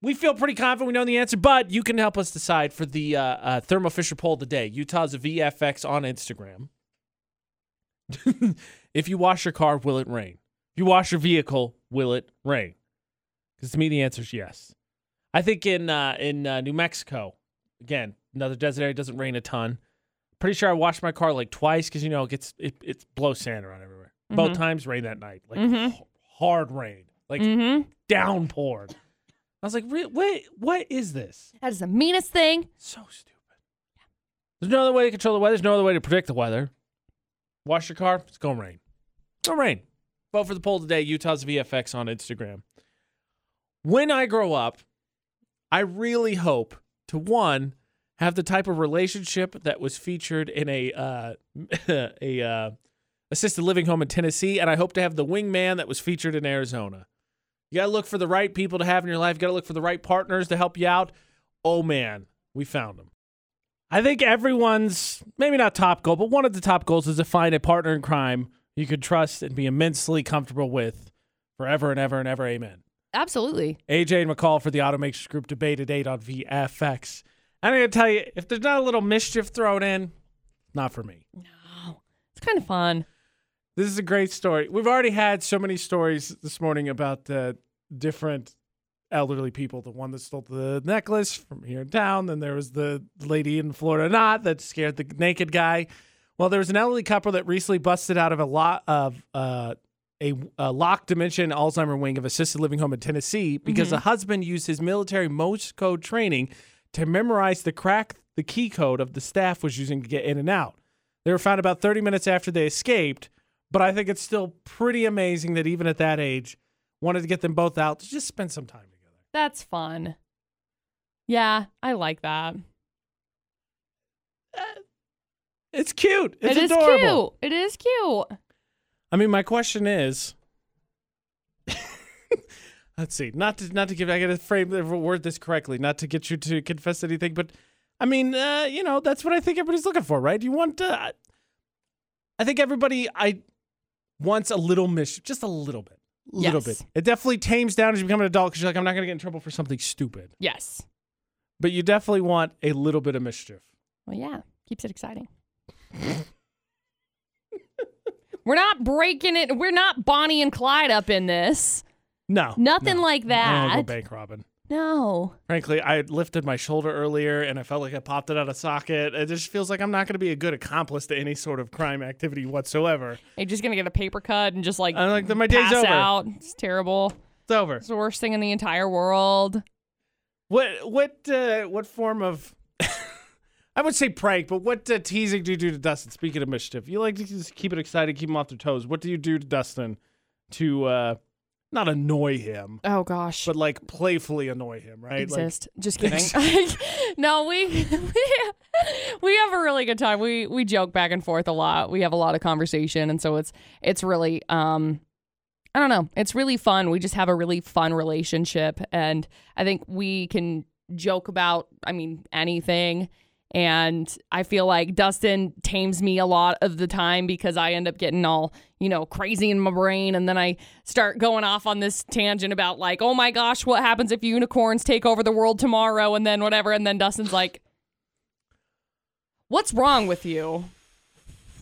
we feel pretty confident we know the answer, but you can help us decide for the uh, uh, Thermo Fisher poll today. Utah's a VFX on Instagram. (laughs) if you wash your car, will it rain? If you wash your vehicle, will it rain? Because to me, the answer is yes. I think in uh, in uh, New Mexico, again, another desert area doesn't rain a ton. Pretty sure I washed my car like twice because you know it gets it, it blows sand around everywhere. Both Mhm. times rain that night, like Mhm. h- hard rain, like Mm-hmm. downpoured. I was like, wait, what is this? That is the meanest thing. So stupid. There's no other way to control the weather. There's no other way to predict the weather. Wash your car. It's gonna rain. It's gonna rain. Vote for the poll today. Utah's VFX on Instagram. When I grow up, I really hope to one have the type of relationship that was featured in a uh, (laughs) a uh, assisted living home in Tennessee, and I hope to have the wingman that was featured in Arizona. You gotta look for the right people to have in your life. You gotta look for the right partners to help you out. Oh man, we found them. I think everyone's maybe not top goal, but one of the top goals is to find a partner in crime you could trust and be immensely comfortable with forever and ever and ever. Amen. Absolutely. AJ and McCall for the Automakers Group debate at 8 on VFX. I'm to tell you, if there's not a little mischief thrown in, not for me. No. It's kind of fun. This is a great story. We've already had so many stories this morning about uh, different elderly people. The one that stole the necklace from here in town. Then there was the lady in Florida not that scared the naked guy. Well, there was an elderly couple that recently busted out of a lot of uh, a, a locked dementia Alzheimer wing of assisted living home in Tennessee because the husband used his military Morse code training to memorize the crack the key code of the staff was using to get in and out. They were found about 30 minutes after they escaped, but I think it's still pretty amazing that even at that age, wanted to get them both out to just spend some time together. That's fun. Yeah, I like that. Uh, It's cute. It's It is adorable. cute. It is cute. I mean, my question is, (laughs) let's see, not to not to give, I got to frame the word this correctly, not to get you to confess anything, but I mean, uh, you know, that's what I think everybody's looking for, right? You want, uh, I think everybody, I wants a little mischief, just a little bit, little Yes. bit. It definitely tames down as you become an adult because you're like, I'm not gonna get in trouble for something stupid, Yes. but you definitely want a little bit of mischief. Well, yeah. Keeps it exciting. (laughs) We're not breaking it. We're not Bonnie and Clyde up in this. No, Nothing no. like I don't go that. bank robbing. No. Frankly, I lifted my shoulder earlier and I felt like I popped it out of socket. It just feels like I'm not going to be a good accomplice to any sort of crime activity whatsoever. You're just gonna get a paper cut and just like I'm like, my day's pass over. out. It's terrible. It's over. It's the worst thing in the entire world. What what uh, what form of (laughs) I would say prank, but what uh, teasing do you do to Dustin? Speaking of mischief, you like to just keep it excited, keep him off their toes. What do you do to Dustin to uh, not annoy him, Oh gosh. but like playfully annoy him? Right? Like. Just kidding. (laughs) no, we (laughs) we we have a really good time. We we joke back and forth a lot. We have a lot of conversation, and so it's it's really um I don't know. It's really fun. We just have a really fun relationship, and I think we can joke about. I mean anything. And I feel like Dustin tames me a lot of the time because I end up getting all, you know, crazy in my brain. And then I start going off on this tangent about, like, oh my gosh, what happens if unicorns take over the world tomorrow? And then whatever. And then Dustin's like, what's wrong with you?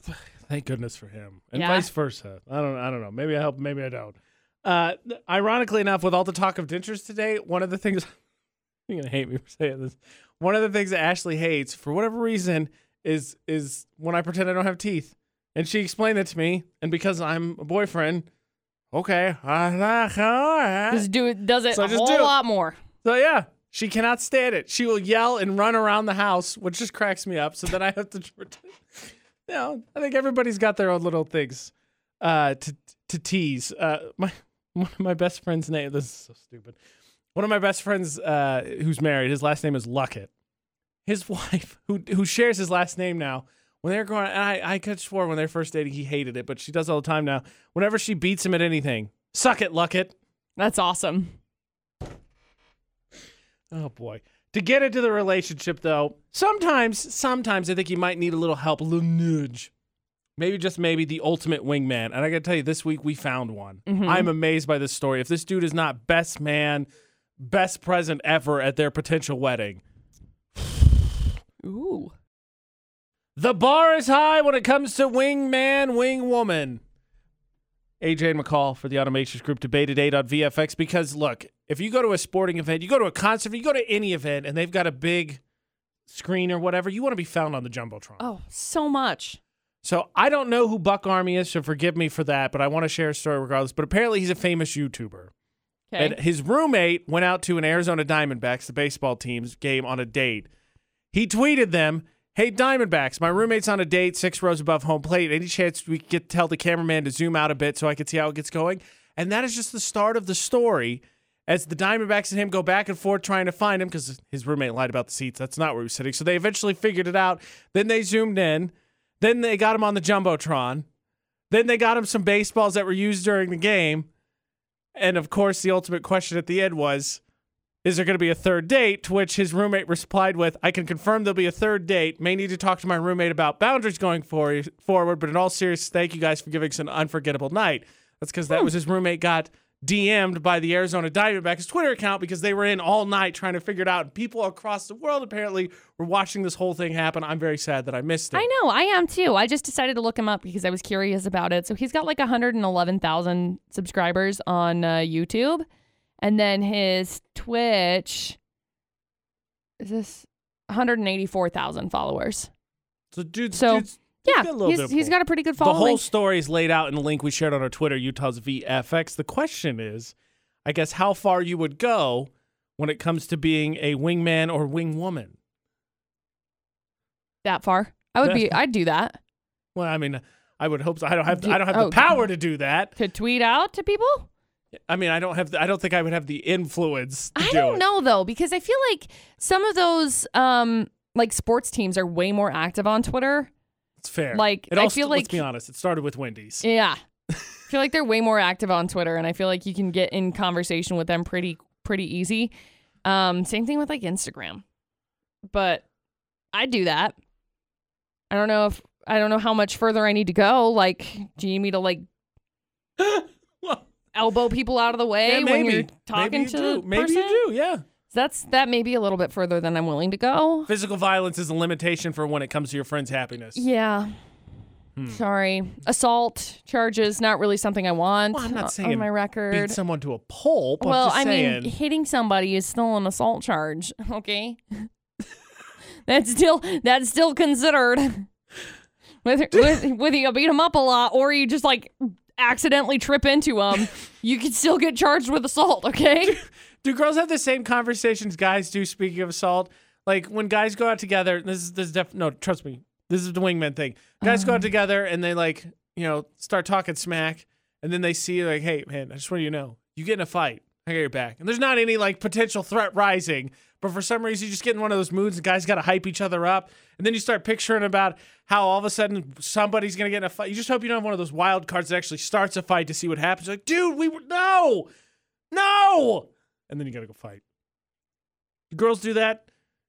(sighs) Thank goodness for him, and Yeah. vice versa. I don't. I don't know. Maybe I help. Maybe I don't. Uh, ironically enough, with all the talk of dentures today, one of the things (laughs) you're gonna hate me for saying this. One of the things that Ashley hates, for whatever reason, is is when I pretend I don't have teeth, and she explained it to me, and because I'm a boyfriend, okay, Just do it, does it So a whole do lot more. so yeah, she cannot stand it. She will yell and run around the house, which just cracks me up. So then I have to, (laughs) you know, I think everybody's got their own little things uh, to to tease. Uh, my one (laughs) of my best friends' name. This is so stupid. One of my best friends uh, who's married. His last name is Luckett. His (laughs) wife, who who shares his last name now. When they're going, and I I could swore when they're first dating he hated it, but she does all the time now. Whenever she beats him at anything, suck it, Luckett. That's awesome. Oh boy. To get into the relationship though, sometimes sometimes I think you might need a little help, a little nudge. Maybe just maybe the ultimate wingman. And I got to tell you this week we found one. I'm amazed by this story. If this dude is not best man, best present ever at their potential wedding. Ooh. The bar is high when it comes to wingman, wing woman. AJ and McCall for the Automations Group debated 8 on VFX because look, if you go to a sporting event, you go to a concert, you go to any event and they've got a big screen or whatever, you want to be found on the Jumbotron. Oh, so much. So I don't know who Buck Army is, so forgive me for that, but I want to share a story regardless. But apparently he's a famous YouTuber. Okay. And his roommate went out to an Arizona Diamondbacks, the baseball team's game, on a date. He tweeted them, Hey, Diamondbacks, my roommate's on a date six rows above home plate. Any chance we could get tell the cameraman to zoom out a bit so I could see how it gets going? And that is just the start of the story as the Diamondbacks and him go back and forth trying to find him because his roommate lied about the seats. That's not where he was sitting. So they eventually figured it out. Then they zoomed in. Then they got him on the Jumbotron. Then they got him some baseballs that were used during the game. And of course, the ultimate question at the end was, is there going to be a third date? To which his roommate replied with, I can confirm there'll be a third date. May need to talk to my roommate about boundaries going for- forward, but in all seriousness, thank you guys for giving us an unforgettable night. That's because that hmm. was his roommate got DM'd by the Arizona Diamondbacks Twitter account because they were in all night trying to figure it out. And people across the world apparently were watching this whole thing happen. I'm very sad that I missed it. I know, I am too. I just decided to look him up because I was curious about it. So he's got like 111,000 subscribers on uh, YouTube. And then his Twitch is this 184,000 followers. So, dude, So, dude's- Yeah, got a little he's, he's pull. got a pretty good following. The whole story is laid out in the link we shared on our Twitter, Utah's VFX. The question is, I guess, how far you would go when it comes to being a wingman or wingwoman. that far. I would be, I'd do that. (laughs) Well, I mean, I would hope so. I don't have. I don't have oh. the power to do that. To tweet out to people? I mean, I don't have. The, I don't think I would have the influence. To I do don't it. know though, because I feel like some of those um like sports teams are way more active on Twitter It's fair. Like, it I feel st- let's be honest, it started with Wendy's. Yeah. (laughs) I feel like they're way more active on Twitter and I feel like you can get in conversation with them pretty pretty easy. Um same thing with like Instagram. But I do that. I don't know if I don't know how much further I need to go. Like, do you need me to like (laughs) Well, elbow people out of the way yeah, when you're talking maybe to you the do. Maybe person? you do. Yeah. That's that may be a little bit further than I'm willing to go. Physical violence is a limitation for when it comes to your friend's happiness. Yeah. Hmm. Sorry. Assault charges not really something I want Well, I'm not saying on my record. Beat someone to a pulp. well, I'm just I saying. mean, hitting somebody is still an assault charge, (laughs) okay? that's still that's still considered. (laughs) Whether, (laughs) whether whether you beat them up a lot or you just like accidentally trip into them, you can still get charged with assault, okay? Do girls have the same conversations guys do? Speaking of assault, like when guys go out together. This is this is def- no, trust me. This is the wingman thing. Guys go out mm. together and they like you know start talking smack, and then they see like, hey man, I just want you to know, you get in a fight, I got your back, and there's not any like potential threat rising. But for some reason, you just get in one of those moods, and guys got to hype each other up, and then you start picturing about how all of a sudden somebody's gonna get in a fight. You just hope you don't have one of those wild cards that actually starts a fight to see what happens. You're like, dude, we were no, no, and then you gotta go fight. Do girls do that?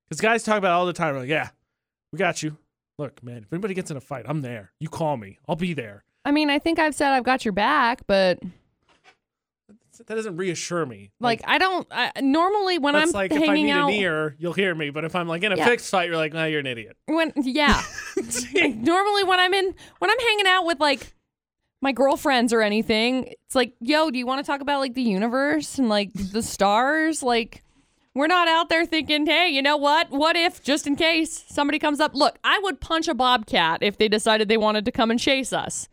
Because guys talk about it all the time. We're Like, yeah, we got you. Look, man, if anybody gets in a fight, I'm there. You call me. I'll be there. I mean, I think I've said I've got your back, but That doesn't reassure me. like I don't I, normally when that's I'm like if I need out an ear, you'll hear me. But if I'm like in a Yeah. fixed fight, you're like, nah, you're an idiot. when yeah. (laughs) Normally when I'm in when I'm hanging out with like my girlfriends or anything, it's like, yo, do you want to talk about like the universe and like the stars? Like we're not out there thinking, hey, you know what? What if just in case somebody comes up? Look, I would punch a bobcat if they decided they wanted to come and chase us.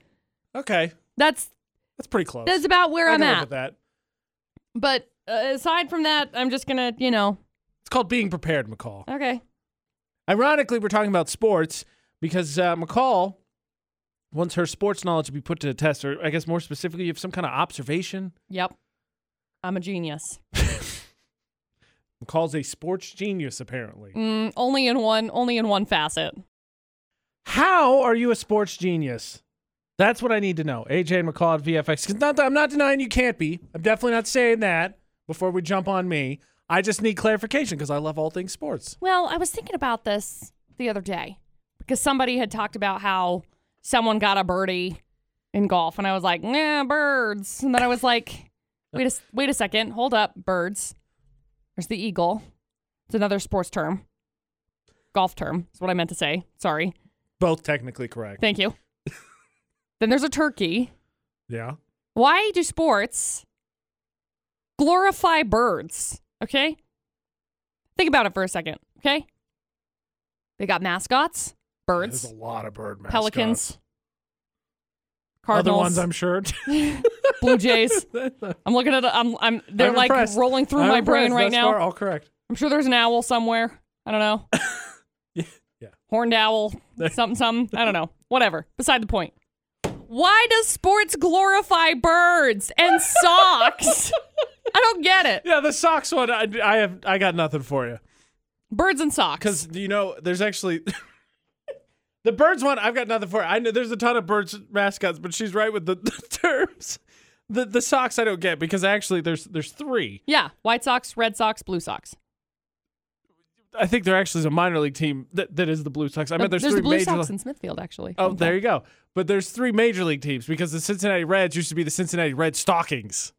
okay, That's that's pretty close. that's about where I I'm at. that. But uh, aside from that, I'm just gonna, you know, It's called being prepared, McCall. okay. Ironically, we're talking about sports because uh, McCall wants her sports knowledge to be put to the test, or I guess more specifically, you have some kind of observation. Yep. I'm a genius. (laughs) McCall's a sports genius, apparently. Mm, only in one, only in one facet. How are you a sports genius? That's what I need to know. AJ and McCall at VFX. Not that I'm not denying you can't be. I'm definitely not saying that before we jump on me. I just need clarification because I love all things sports. Well, I was thinking about this the other day because somebody had talked about how someone got a birdie in golf, and I was like, "Nah, birds." And then I was like, (laughs) "Wait a wait a second, hold up, birds." There's the eagle. It's another sports term. Golf term is what I meant to say. Sorry. Both technically correct. Thank you. (laughs) then there's a turkey. Yeah. Why do sports glorify birds? Okay? Think about it for a second, okay? They got mascots, birds, There's a lot of bird mascots. pelicans, Other cardinals, ones, I'm sure. (laughs) (laughs) blue jays. (laughs) I'm looking at I'm I'm they're I'm like impressed. rolling through I'm my brain impressed. right Thus now. far, all correct. I'm sure there's an owl somewhere. I don't know. Yeah, yeah. Horned owl, something something. I don't know. Whatever. Beside the point. Why does sports glorify birds and socks? I don't get it. Yeah, the socks one. I, I have. I got nothing for you. Birds and socks. Because you know, there's actually the birds one. I've got nothing for. I know there's a ton of birds mascots, but she's right with the, (laughs) the terms. The the socks I don't get because actually there's there's three. Yeah, White Sox, Red Sox, Blue Sox. I think there actually is a minor league team that, that is the Blue Sox. I uh, mean, there's, there's three the Blue major. Sox li- in Smithfield, actually. oh, there you go. But there's three major league teams because the Cincinnati Reds used to be the Cincinnati Red Stockings.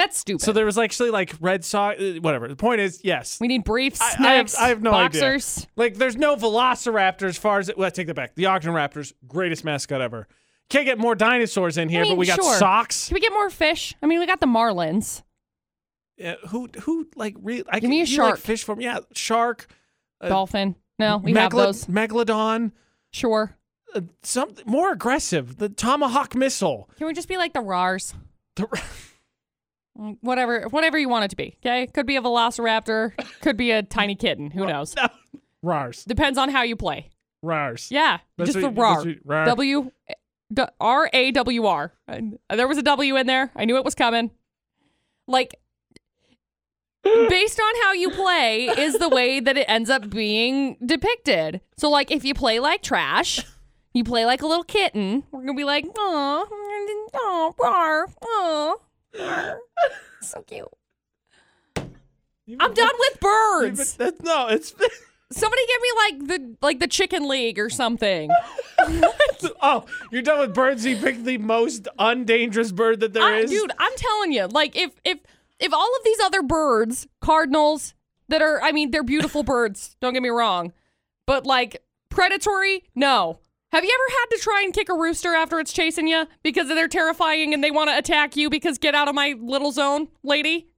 That's stupid. So there was actually like Red Sox. uh, Whatever. The point is, yes, we need briefs, I- I have- I have no idea. boxers. Like, there's no Velociraptor as far as well, I take that back. The Ogden Raptors, greatest mascot ever. Can't get more dinosaurs in here, I mean, but we got sure. socks. Can we get more fish? I mean, we got the Marlins. Yeah, who who like really? I Give can, me a you like shark. fish from yeah, shark. Uh, Dolphin. No, we have those. Megalodon. Sure. Uh, something more aggressive. The tomahawk missile. Can we just be like the RARs? The, (laughs) Whatever, whatever you want it to be. Okay, could be a Velociraptor, could be a tiny kitten. Who knows? Rars. Depends on how you play. Rars. Yeah, That's just what the you- RAR. that's what- rar. W D- R A W R. And There was a W in there. I knew it was coming. Like (laughs) based on how you play is the way that it ends up being depicted. So like if you play like trash, You play like a little kitten. We're gonna be like, oh, oh, bar, oh, (laughs) so cute. I'm done with birds. That's, no, it's (laughs) Somebody give me like the like the chicken league or something. (laughs) oh, you're done with birds. You picked the most undangerous bird that there I- is. dude, I'm telling you, like if if if all of these other birds, cardinals that are, I mean, they're beautiful birds. Don't get me wrong, but like predatory, no. Have you ever had to try and kick a rooster after it's chasing you because they're terrifying and they want to attack you because get out of my little zone, lady?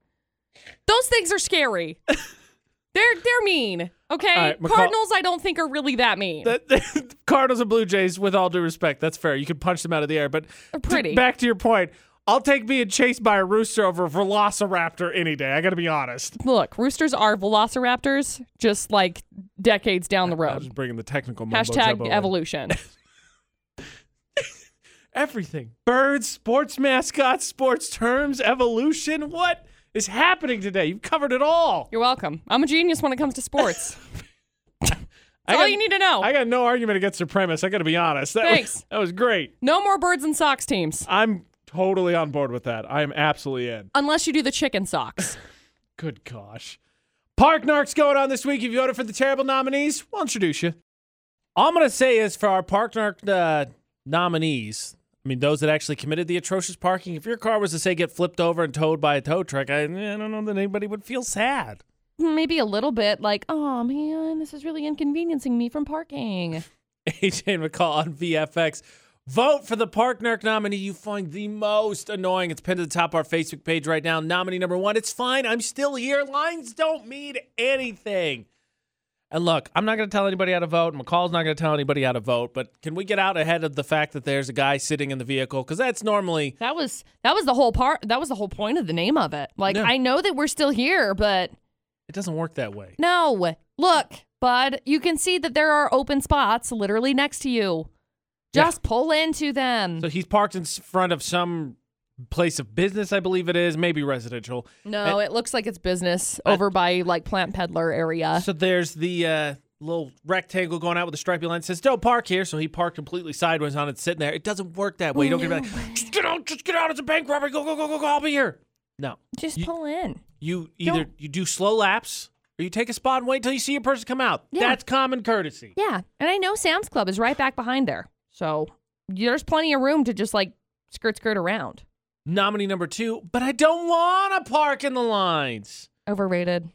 Those things are scary. (laughs) they're they're mean. Okay, right, McCall- cardinals I don't think are really that mean. (laughs) Cardinals and Blue Jays, with all due respect, that's fair. You could punch them out of the air, but pretty. back to your point, I'll take being chased by a rooster over a velociraptor any day. I got to be honest. Look, roosters are velociraptors, just like decades down the road. I'm just bringing the technical mumbo Hashtag jumbo in. evolution. (laughs) Everything. Birds, sports mascots, sports terms, evolution. What is happening today? You've covered it all. You're welcome. I'm a genius when it comes to sports. (laughs) That's I all got- you need to know. I got no argument against your premise. I got to be honest. That Thanks. Was, that was great. no more birds and socks teams, I'm totally on board with that. I am absolutely in. unless you do the chicken socks. (laughs) Good gosh. Park Narcs going on this week. If you voted for the terrible nominees, we'll introduce you. All I'm going to say is for our Park Narc uh, nominees, I mean, those that actually committed the atrocious parking, if your car was to say get flipped over and towed by a tow truck, I, I don't know that anybody would feel sad. Maybe a little bit like, oh man, this is really inconveniencing me from parking. (laughs) AJ McCall on VFX. Vote for the Park Narc nominee you find the most annoying. It's pinned to the top of our Facebook page right now. Nominee number one. It's fine. I'm still here. Lines don't mean anything. And look, I'm not going to tell anybody how to vote. McCall's not going to tell anybody how to vote. But can we get out ahead of the fact that there's a guy sitting in the vehicle? Because that's normally That was that was the whole part. That was the whole point of the name of it. Like Yeah. I know that we're still here, but it doesn't work that way. no. Look, bud, you can see that there are open spots literally next to you. Yeah. Just pull into them. So he's parked in front of some place of business, I believe it is, maybe residential. no, it looks like it's business over by like plant peddler area. So there's the uh, little rectangle going out with the stripy line. It says don't park here. So he parked completely sideways on it, sitting there. It doesn't work that way. You don't get to like, just get out, just get out. It's a bank robbery. Go, go, go, go, go. I'll be here. No, Just You- pull in. you either you do slow laps or you take a spot and wait until you see your person come out. Yeah. That's common courtesy. Yeah, and I know Sam's Club is right back behind there, so there's plenty of room to just like skirt skirt around. Nominee number two, but I don't want to park in the lines. Overrated.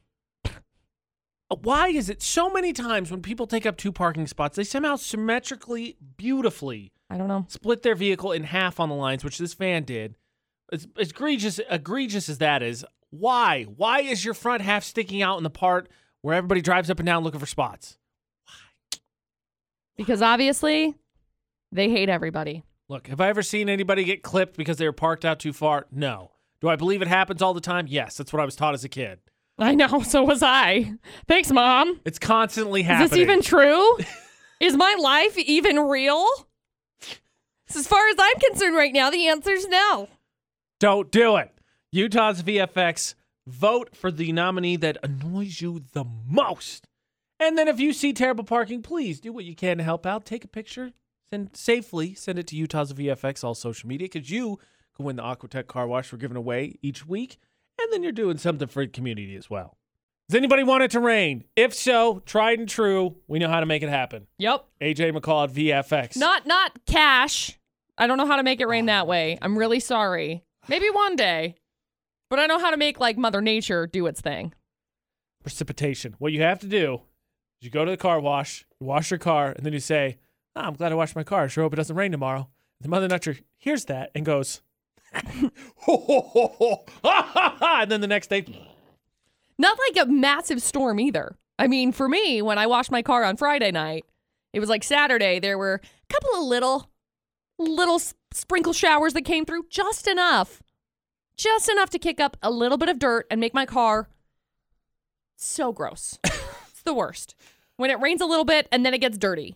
Uh, Why is it so many times when people take up two parking spots, they somehow symmetrically, beautifully I don't know. split their vehicle in half on the lines, which this van did. As, as egregious, egregious as that is, why? Why is your front half sticking out in the part where everybody drives up and down looking for spots? Why? Because obviously, they hate everybody. Look, have I ever seen anybody get clipped because they were parked out too far? No. Do I believe it happens all the time? Yes. That's what I was taught as a kid. I know. (laughs) So was I. Thanks, mom. It's constantly happening. Is this even true? (laughs) is my life even real? As far as I'm concerned right now, the answer is no. Don't do it. Utah's VFX. Vote for the nominee that annoys you the most. And then if you see terrible parking, please do what you can to help out. Take a picture, send safely, send it to Utah's VFX, all social media, because you can win the Aquatech car wash we're giving away each week. And then you're doing something for the community as well. Does anybody want it to rain? If so, tried and true, we know how to make it happen. Yep. AJ McCall at VFX. Not not cash. I don't know how to make it rain that way. I'm really sorry. Maybe one day. But I know how to make like Mother Nature do its thing. precipitation. What you have to do is you go to the car wash, you wash your car, and then you say, "Ah, I'm glad I washed my car. I sure hope it doesn't rain tomorrow. The mother nature hears that and goes, ho, ho, ho, ho, ha, ha, ha. and then the next day, Not like a massive storm either. I mean, for me, when I washed my car on Friday night, it was like Saturday, there were a couple of little, little sprinkle showers that came through just enough. Just enough to kick up a little bit of dirt and make my car so gross. (laughs) it's the worst. When it rains a little bit and then it gets dirty.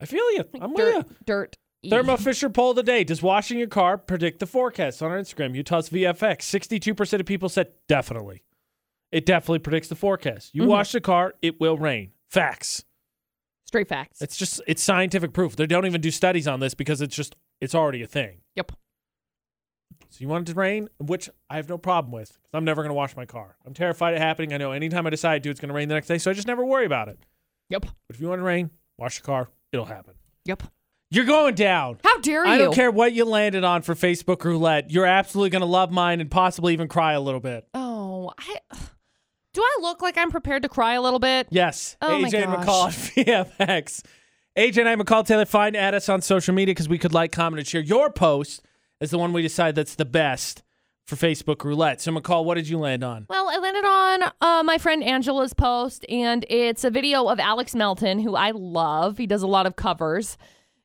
I feel you. I'm with you. dirt, dirt. Thermo Fisher poll today. Does washing your car predict the forecast on our Instagram? Utah's VFX. 62% of people said definitely. It definitely predicts the forecast. You Mhm. wash the car, it will rain. Facts. Straight facts. It's just it's scientific proof. They don't even do studies on this because it's just it's already a thing. Yep. So you want it to rain, which I have no problem with. 'cause I'm never going to wash my car. I'm terrified of it happening. I know anytime I decide to, it's going to rain the next day, so I just never worry about it. Yep. But if you want it to rain, wash your car. It'll happen. Yep. You're going down. How dare you? I don't care what you landed on for Facebook roulette. You're absolutely going to love mine and possibly even cry a little bit. Oh, I. (sighs) Do I look like I'm prepared to cry a little bit? Yes. Oh AJ and gosh. McCall at (laughs) VFX. AJ and I, McCall Taylor, find at us on social media because we could like, comment, and share. Your post is the one we decide that's the best for Facebook roulette. So, McCall, what did you land on? Well, I landed on uh, my friend Angela's post, and it's a video of Alex Melton, who I love. He does a lot of covers,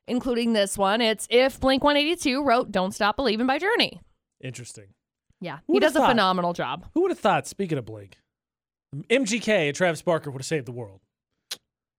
including this one. It's if Blink 182 wrote "Don't Stop Believing" by Journey. Interesting. Yeah, he does a thought? phenomenal job. Who would have thought, speaking of Blink, MGK and Travis Barker would have saved the world?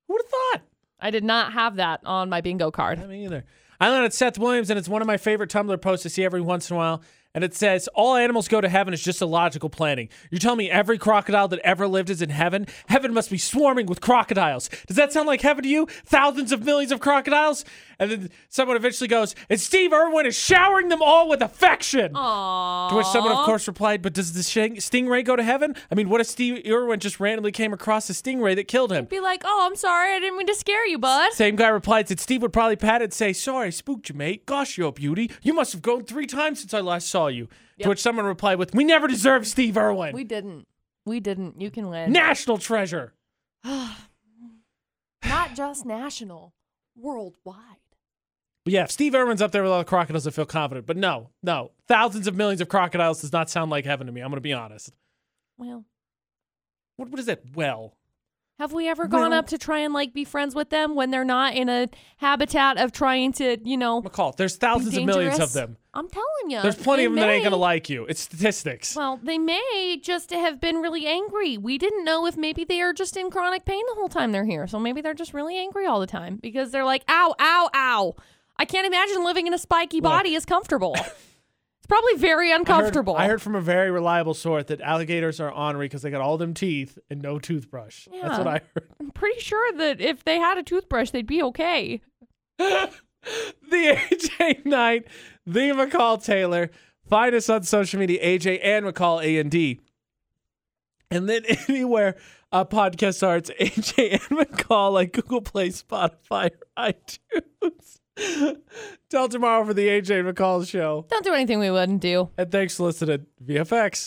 Who would have thought? I did not have that on my bingo card. Not me either. I learned at Seth Williams, and it's one of my favorite Tumblr posts to see every once in a while. And it says, All animals go to heaven is just a logical planning. You're telling me every crocodile that ever lived is in heaven? Heaven must be swarming with crocodiles. Does that sound like heaven to you? Thousands of millions of crocodiles? And then someone eventually goes, And Steve Irwin is showering them all with affection. Aww. To which someone, of course, replied, But does the stingray go to heaven? I mean, what if Steve Irwin just randomly came across a stingray that killed him? Be like, oh, I'm sorry, I didn't mean to scare you, bud. Same guy replied that Steve would probably pat it and say, Sorry, I spooked you, mate. Gosh, you're a beauty. You must have grown three times since I last saw you. To which someone replied with, We never deserved Steve Irwin. We didn't. We didn't. You can win. National treasure. (sighs) Not just national, worldwide. But yeah, if Steve Irwin's up there with all the crocodiles, I feel confident. But no, no. Thousands of millions of crocodiles does not sound like heaven to me. I'm going to be honest. Well, What, what is that? Well, have we ever gone Well- up to try and like be friends with them when they're not in a habitat of trying to, you know, McCall, there's thousands of millions of them. I'm telling you. There's plenty of them that ain't going to like you. It's statistics. Well, they may just have been really angry. We didn't know if maybe they are just in chronic pain the whole time they're here. So maybe they're just really angry all the time because they're like, ow, ow, ow. I can't imagine living in a spiky body is comfortable. it's probably very I heard- uncomfortable. I heard, from a very reliable source that alligators are ornery because they got all them teeth and no toothbrush. That's what I heard. I'm pretty sure that if they had a toothbrush, they'd be okay. (laughs) the AJ Knight, the McCall Taylor. Find us on social media, AJ and McCall A and D. And then (laughs) anywhere uh, podcast are, it's AJ and McCall, like Google Play, Spotify, or iTunes. (laughs) Till tomorrow for the AJ McCall show. Don't do anything we wouldn't do. And thanks for listening. To VFX.